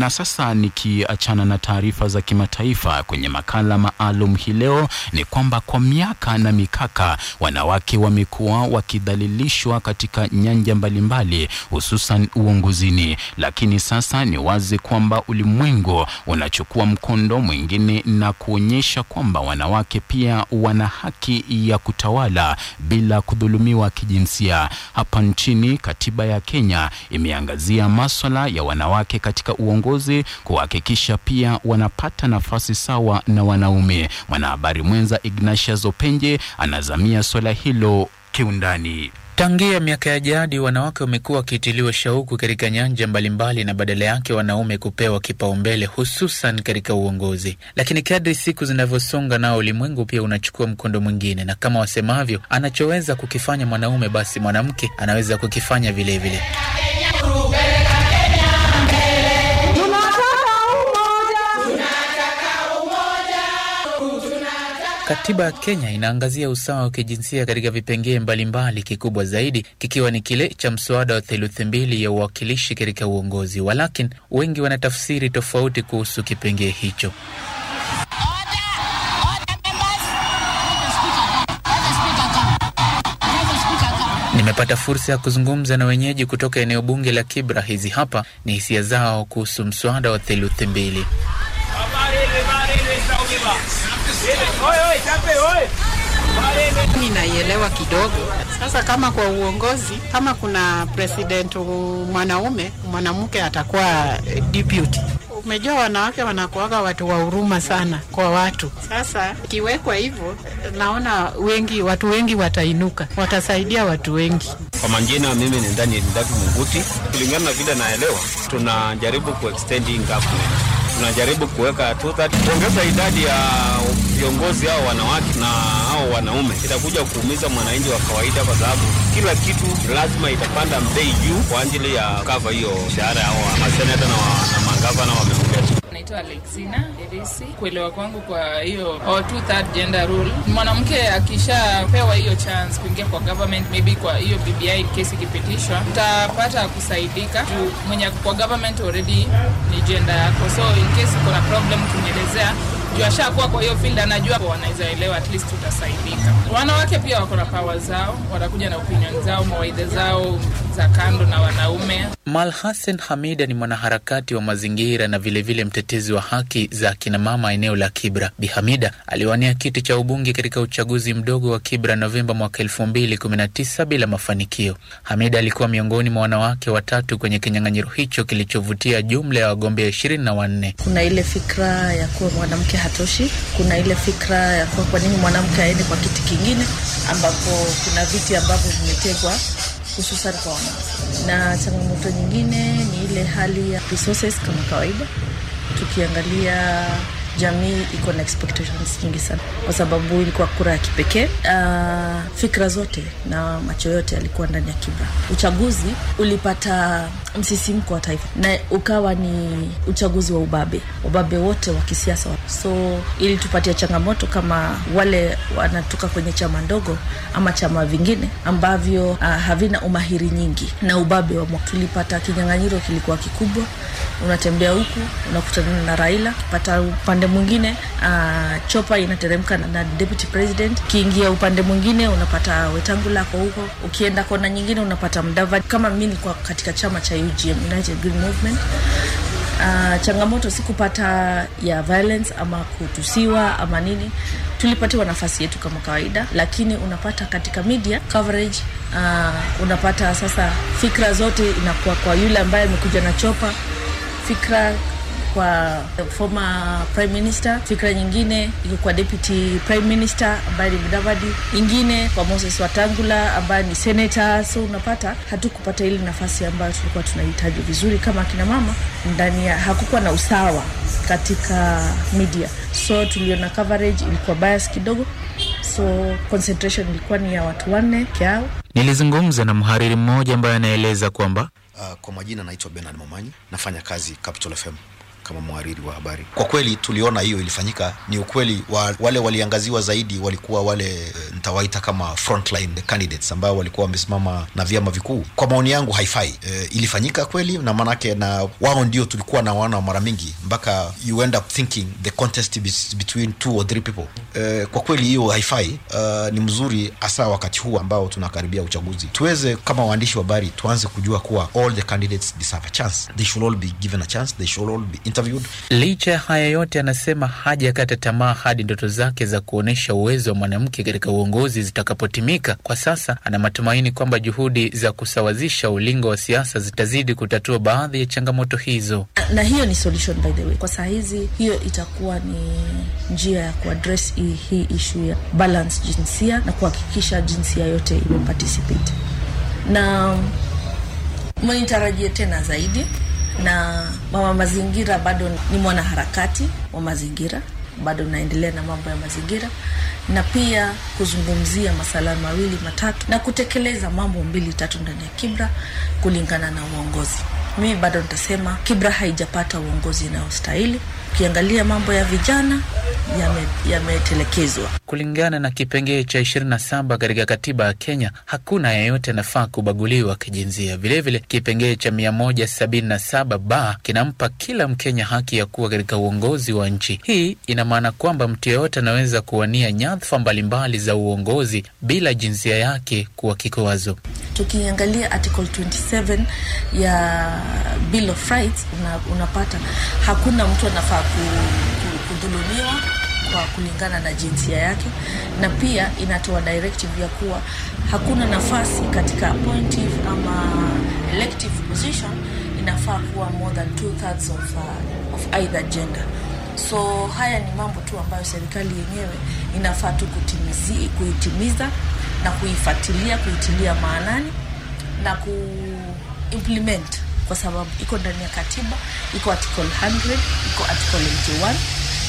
Na sasa nikiachana na taarifa za kimataifa kwenye makala maalum hii leo ni kwamba kwa miaka na mikaka wanawake wamekuwa wakidhalilishwa katika nyanja mbalimbali hususan uongozini, lakini sasa ni wazi kwamba ulimwengu unachukua mkondo mwingine na kuonyesha kwamba wanawake pia wana haki ya kutawala bila kudhulumiwa kijinsia. Hapa nchini, katiba ya Kenya imeangazia maswala ya wanawake katika uongozi kuhakikisha pia wanapata nafasi sawa na wanaume. Mwanahabari mwenza Ignatius Openje anazamia swala hilo kiundani. Tangia miaka ya jadi wanawake wamekuwa wakiitiliwa shauku katika nyanja mbalimbali na badala yake wanaume kupewa kipaumbele hususan katika uongozi. Lakini kadri siku zinavyosonga, nao ulimwengu pia unachukua mkondo mwingine, na kama wasemavyo, anachoweza kukifanya mwanaume basi mwanamke anaweza kukifanya vilevile vile. Katiba ya Kenya inaangazia usawa wa kijinsia katika vipengee mbalimbali, kikubwa zaidi kikiwa ni kile cha mswada wa theluthi mbili ya uwakilishi katika uongozi. Walakin wengi wanatafsiri tofauti kuhusu kipengee hicho. Nimepata fursa ya kuzungumza na wenyeji kutoka eneo bunge la Kibra. Hizi hapa ni hisia zao kuhusu mswada wa theluthi mbili. Ninaielewa kidogo sasa. Kama kwa uongozi, kama kuna president mwanaume, mwanamke atakuwa deputy. Umejua wanawake wanakuaga watu wa huruma sana kwa watu. Sasa ikiwekwa hivyo, naona wengi, watu wengi watainuka, watasaidia watu wengi. Kwa majina, mimi ni Daniel Ndavi Munguti. Kulingana na vile naelewa, tunajaribu kuextend government tunajaribu kuweka kuongeza idadi ya viongozi hao wanawake na hao wanaume, itakuja kuumiza mwananchi wa kawaida, kwa sababu kila kitu lazima itapanda bei juu kwa ajili ya kava hiyo mshahara yao maseneta na, na magavana wameongeza. Naitwa Alexina Edisi. Kuelewa kwangu kwa hiyo two third gender rule, mwanamke akishapewa hiyo chance kuingia kwa government, maybe kwa hiyo BBI kesi ikipitishwa, utapata kusaidika juu mwenye kwa government already ni gender yako, so in case kuna problem ukimwelezea ashakuwa kwa hiyo field, anajua wanaweza elewa, at least utasaidika. Wanawake pia wako na power zao, watakuja na opinion zao, mawaidha zao za kando na wanaume. Malhasen Hamida ni mwanaharakati wa mazingira na vilevile vile mtetezi wa haki za akinamama eneo la Kibra. Bi Hamida aliwania kiti cha ubunge katika uchaguzi mdogo wa Kibra Novemba mwaka elfu mbili kumi na tisa bila mafanikio. Hamida alikuwa miongoni mwa wanawake watatu kwenye kinyang'anyiro hicho kilichovutia jumla ya wagombea ishirini na wanne. Kuna ile fikra ya kuwa mwanamke hatoshi, kuna ile fikra ya kuwa kwa nini mwanamke aende kwa kiti kingine ambapo kuna viti ambavyo vimetegwa hususan kwa wanawake, na changamoto nyingine ni ile hali ya resources kama kawaida. Tukiangalia jamii iko na expectations nyingi sana, kwa sababu ilikuwa kura ya kipekee. Uh, fikra zote na macho yote yalikuwa ndani ya Kibra. Uchaguzi ulipata msisimko wa taifa na ukawa ni uchaguzi wa ubabe, ubabe wote wa kisiasa. So ili tupatia changamoto kama wale wanatoka kwenye chama ndogo ama chama vingine ambavyo uh, havina umahiri nyingi na ubabe wa mwaka. Tulipata kinyang'anyiro kilikuwa kikubwa, unatembea huku unakutana na Raila, pata upande mwingine uh, chopa inateremka na, na deputy president. Ukiingia upande mwingine unapata Wetangula kwa huko, ukienda kona nyingine unapata Mudavadi. Kama mi nilikuwa katika chama cha UGM, United Green Movement. Uh, changamoto si kupata ya violence ama kutusiwa ama nini, tulipatiwa nafasi yetu kama kawaida, lakini unapata katika media coverage uh, unapata sasa fikra zote inakuwa kwa yule ambaye amekuja na chopa, fikra kwa former prime minister, fikra nyingine iko kwa deputy prime minister ambaye ni Mudavadi, ingine kwa Moses Watangula ambaye ni senator. So unapata hatukupata ile nafasi ambayo tulikuwa tunahitaji vizuri kama akina mama ndani ya, hakukuwa na usawa katika media, so tuliona coverage ilikuwa bias kidogo, so concentration ilikuwa ni ya watu wanne kiao. Nilizungumza na mhariri mmoja ambaye anaeleza kwamba uh, kwa majina naitwa Bernard Momanyi, nafanya kazi Capital FM kama mhariri wa habari. Kwa kweli tuliona hiyo ilifanyika, ni ukweli wa, wale waliangaziwa zaidi walikuwa wale e, nitawaita kama frontline candidates ambao walikuwa wamesimama na vyama vikuu. Kwa maoni yangu haifai. E, ilifanyika kweli na manake, na wao ndio tulikuwa na wana mara mingi mpaka you end up thinking the contest is between two or three people. E, kwa kweli hiyo haifai. E, ni mzuri hasa wakati huu ambao tunakaribia uchaguzi, tuweze kama waandishi wa habari tuanze kujua kuwa all the candidates deserve a chance, they should all be given a chance, they should all be interviewed. Licha ya haya yote, anasema hajakata tamaa hadi ndoto zake za kuonyesha uwezo wa mwanamke katika uongozi zitakapotimika. Kwa sasa ana matumaini kwamba juhudi za kusawazisha ulingo wa siasa zitazidi kutatua baadhi ya changamoto hizo. na, na hiyo ni solution by the way. Kwa saa hizi hiyo itakuwa ni njia ya kuaddress hii, hii issue ya balance jinsia na kuhakikisha jinsia yote imeparticipate na mnitarajie tena zaidi na mama mazingira bado ni mwanaharakati wa mazingira bado naendelea na mambo ya mazingira na pia kuzungumzia masala mawili matatu na kutekeleza mambo mbili tatu ndani ya Kibra kulingana na uongozi. Mimi bado nitasema Kibra haijapata uongozi inayostahili. Ukiangalia mambo ya vijana yame- yametelekezwa. Kulingana na kipengee cha 27 katika katiba ya Kenya, hakuna yeyote anafaa kubaguliwa kijinsia. Vilevile, kipengee cha 177 ba kinampa kila Mkenya haki ya kuwa katika uongozi wa nchi. Hii ina maana kwamba mtu yeyote anaweza kuwania nyadhifa mbalimbali za uongozi bila jinsia yake kuwa kikwazo. Tukiangalia article 27 ya Bill of Rights una, unapata hakuna mtu anafaa kudhulumiwa kwa kulingana na jinsia yake, na pia inatoa directive ya kuwa hakuna nafasi katika appointive ama elective position inafaa kuwa more than two thirds of, uh, of either gender. So haya ni mambo tu ambayo serikali yenyewe inafaa tu kutimizi, kuitimiza na kuifuatilia, kuitilia maanani na kuimplement kwa sababu iko ndani ya katiba, iko article 100, iko article 81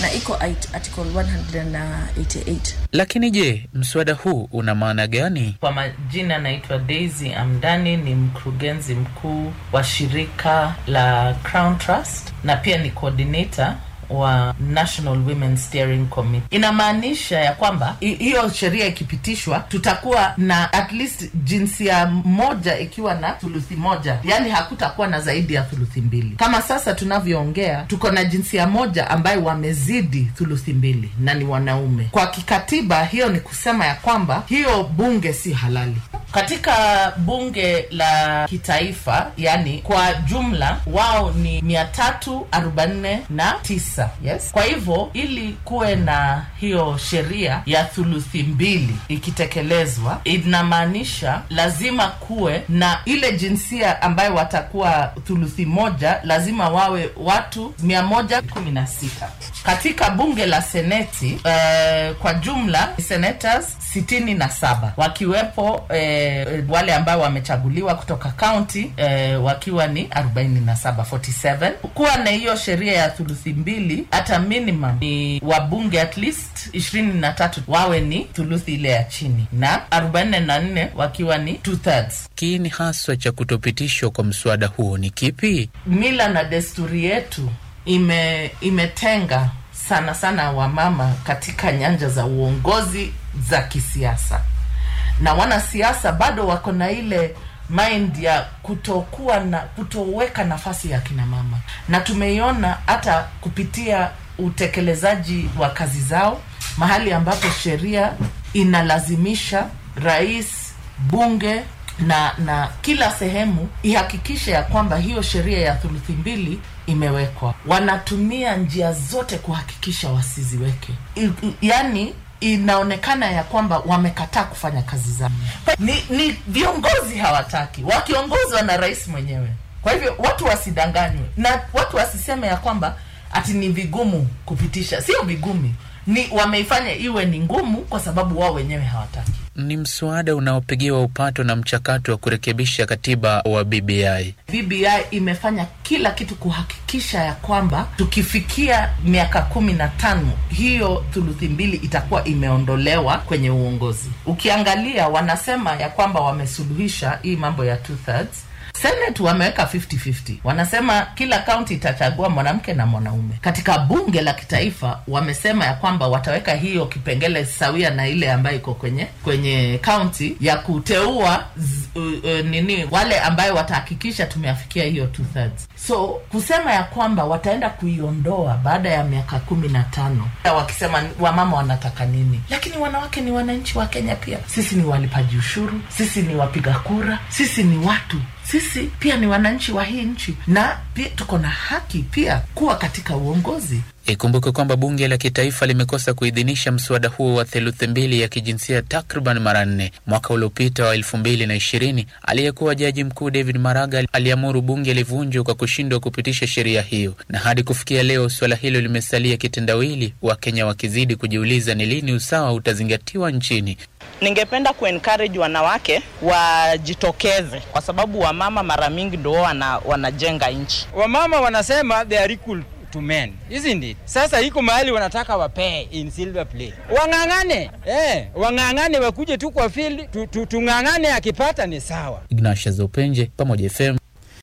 na iko article 188. Lakini je, mswada huu una maana gani? Kwa majina naitwa Daisy Amdani, ni mkurugenzi mkuu wa shirika la Crown Trust na pia ni coordinator wa National Women Steering Committee. Inamaanisha ya kwamba hiyo sheria ikipitishwa, tutakuwa na at least jinsia moja ikiwa na thuluthi moja, yaani hakutakuwa na zaidi ya thuluthi mbili. Kama sasa tunavyoongea, tuko na jinsia moja ambayo wamezidi thuluthi mbili na ni wanaume. Kwa kikatiba, hiyo ni kusema ya kwamba hiyo bunge si halali katika bunge la kitaifa yani kwa jumla wao ni mia tatu arobaini na tisa yes? Kwa hivyo ili kuwe na hiyo sheria ya thuluthi mbili ikitekelezwa inamaanisha lazima kuwe na ile jinsia ambayo watakuwa thuluthi moja lazima wawe watu mia moja kumi na sita. Katika bunge la seneti eh, kwa jumla senators sitini na saba. Wakiwepo eh, wale ambao wamechaguliwa kutoka kaunti eh, wakiwa ni 47 47 kuwa na hiyo sheria ya thuluthi mbili hata minimum ni wabunge at least ishirini na tatu wawe ni thuluthi ile ya chini. Na 44 wakiwa ni two thirds Kiini haswa cha kutopitishwa kwa mswada huo ni kipi? mila na desturi yetu ime imetenga sana sana wamama katika nyanja za uongozi za kisiasa. Na wanasiasa bado wako na ile mind ya kutokuwa na kutoweka nafasi ya kina mama. Na tumeiona hata kupitia utekelezaji wa kazi zao mahali ambapo sheria inalazimisha rais bunge na na kila sehemu ihakikishe ya kwamba hiyo sheria ya thuluthi mbili imewekwa. Wanatumia njia zote kuhakikisha wasiziweke. I, yani inaonekana ya kwamba wamekataa kufanya kazi zao ni, ni viongozi hawataki. Wakiongozwa na rais mwenyewe. Kwa hivyo watu wasidanganywe. Na watu wasiseme ya kwamba ati ni vigumu kupitisha. Sio vigumu. Ni wameifanya iwe ni ngumu kwa sababu wao wenyewe hawataki Ni mswada unaopigiwa upato na mchakato wa kurekebisha katiba wa BBI. BBI imefanya kila kitu kuhakikisha ya kwamba tukifikia miaka kumi na tano hiyo thuluthi mbili itakuwa imeondolewa kwenye uongozi. Ukiangalia wanasema ya kwamba wamesuluhisha hii mambo ya two thirds. Senate wameweka 50-50 wanasema kila kaunti itachagua mwanamke na mwanaume. Katika bunge la kitaifa wamesema ya kwamba wataweka hiyo kipengele sawia na ile ambayo iko kwenye kwenye kaunti ya kuteua z, uh, uh, nini wale ambayo watahakikisha tumeafikia hiyo two thirds so kusema ya kwamba wataenda kuiondoa baada ya miaka kumi na tano wakisema wamama wanataka nini? Lakini wanawake ni wananchi wa kenya pia. Sisi ni walipaji ushuru sisi ni wapiga kura sisi ni watu sisi pia ni wananchi wa hii nchi. Na pia tuko na haki pia kuwa katika uongozi Ikumbuke kwamba bunge la kitaifa limekosa kuidhinisha mswada huo wa theluthi mbili ya kijinsia takriban mara nne. Mwaka uliopita wa elfu mbili na ishirini aliyekuwa jaji mkuu David Maraga aliamuru bunge livunjwe kwa kushindwa kupitisha sheria hiyo, na hadi kufikia leo suala hilo limesalia kitendawili, Wakenya wakizidi kujiuliza ni lini usawa utazingatiwa nchini. Ningependa kuencourage wanawake wajitokeze, kwa sababu wamama mara mingi ndio wana, wanajenga nchi. Wamama wanasema they are equal to men isn't it? Sasa iko mahali wanataka wapee in silver play, wang'ang'ane eh, wang'ang'ane wakuje tu kwa field tu, tu, tung'ang'ane, akipata ni sawa. Ignatius Openje, Pamoja FM.